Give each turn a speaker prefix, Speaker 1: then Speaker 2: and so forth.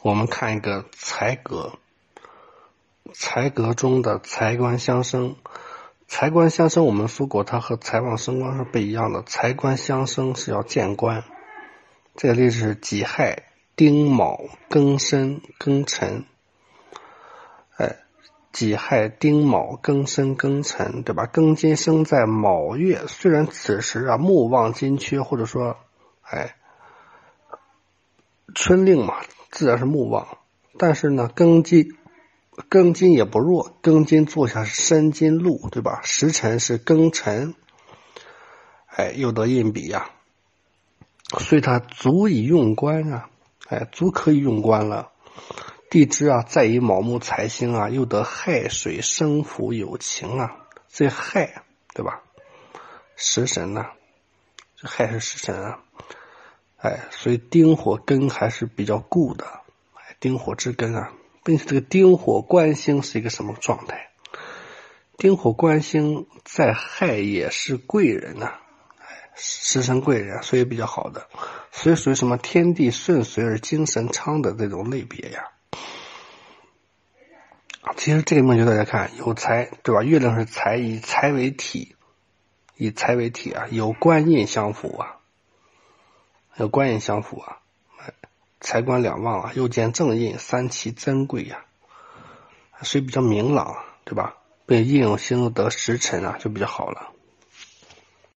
Speaker 1: 我们看一个财格，财格中的财官相生。财官相生，我们说过，它和财旺升官是不一样的。财官相生是要见官。这个例子是己亥、丁卯、庚申、庚辰。哎，己亥、丁卯、庚申、庚辰，对吧？庚金生在卯月，虽然此时啊木旺金缺，或者说，哎，春令嘛，自然是木旺。但是呢，庚金。庚金也不弱，庚金坐下是申金禄，对吧？时辰是庚辰，哎，又得印比呀，所以他足以用官啊，哎，足可以用官了。地支啊，再以卯木财星啊，又得亥水生福有情啊，这亥对吧？食神呢，这亥是食神啊，哎，所以丁火根还是比较固的，哎，丁火之根啊。并且这个丁火官星是一个什么状态？丁火官星在亥也是贵人呐，哎，时辰贵人，所以比较好的，所以属于什么天地顺遂而精神昌的这种类别呀。其实这个梦就大家看，有财对吧？月亮是财，以财为体，以财为体啊，有官印相辅啊，那官印相符啊。财官两旺啊，又见正印，三奇珍贵呀，所以比较明朗，对吧？被应用星得时辰啊，就比较好了。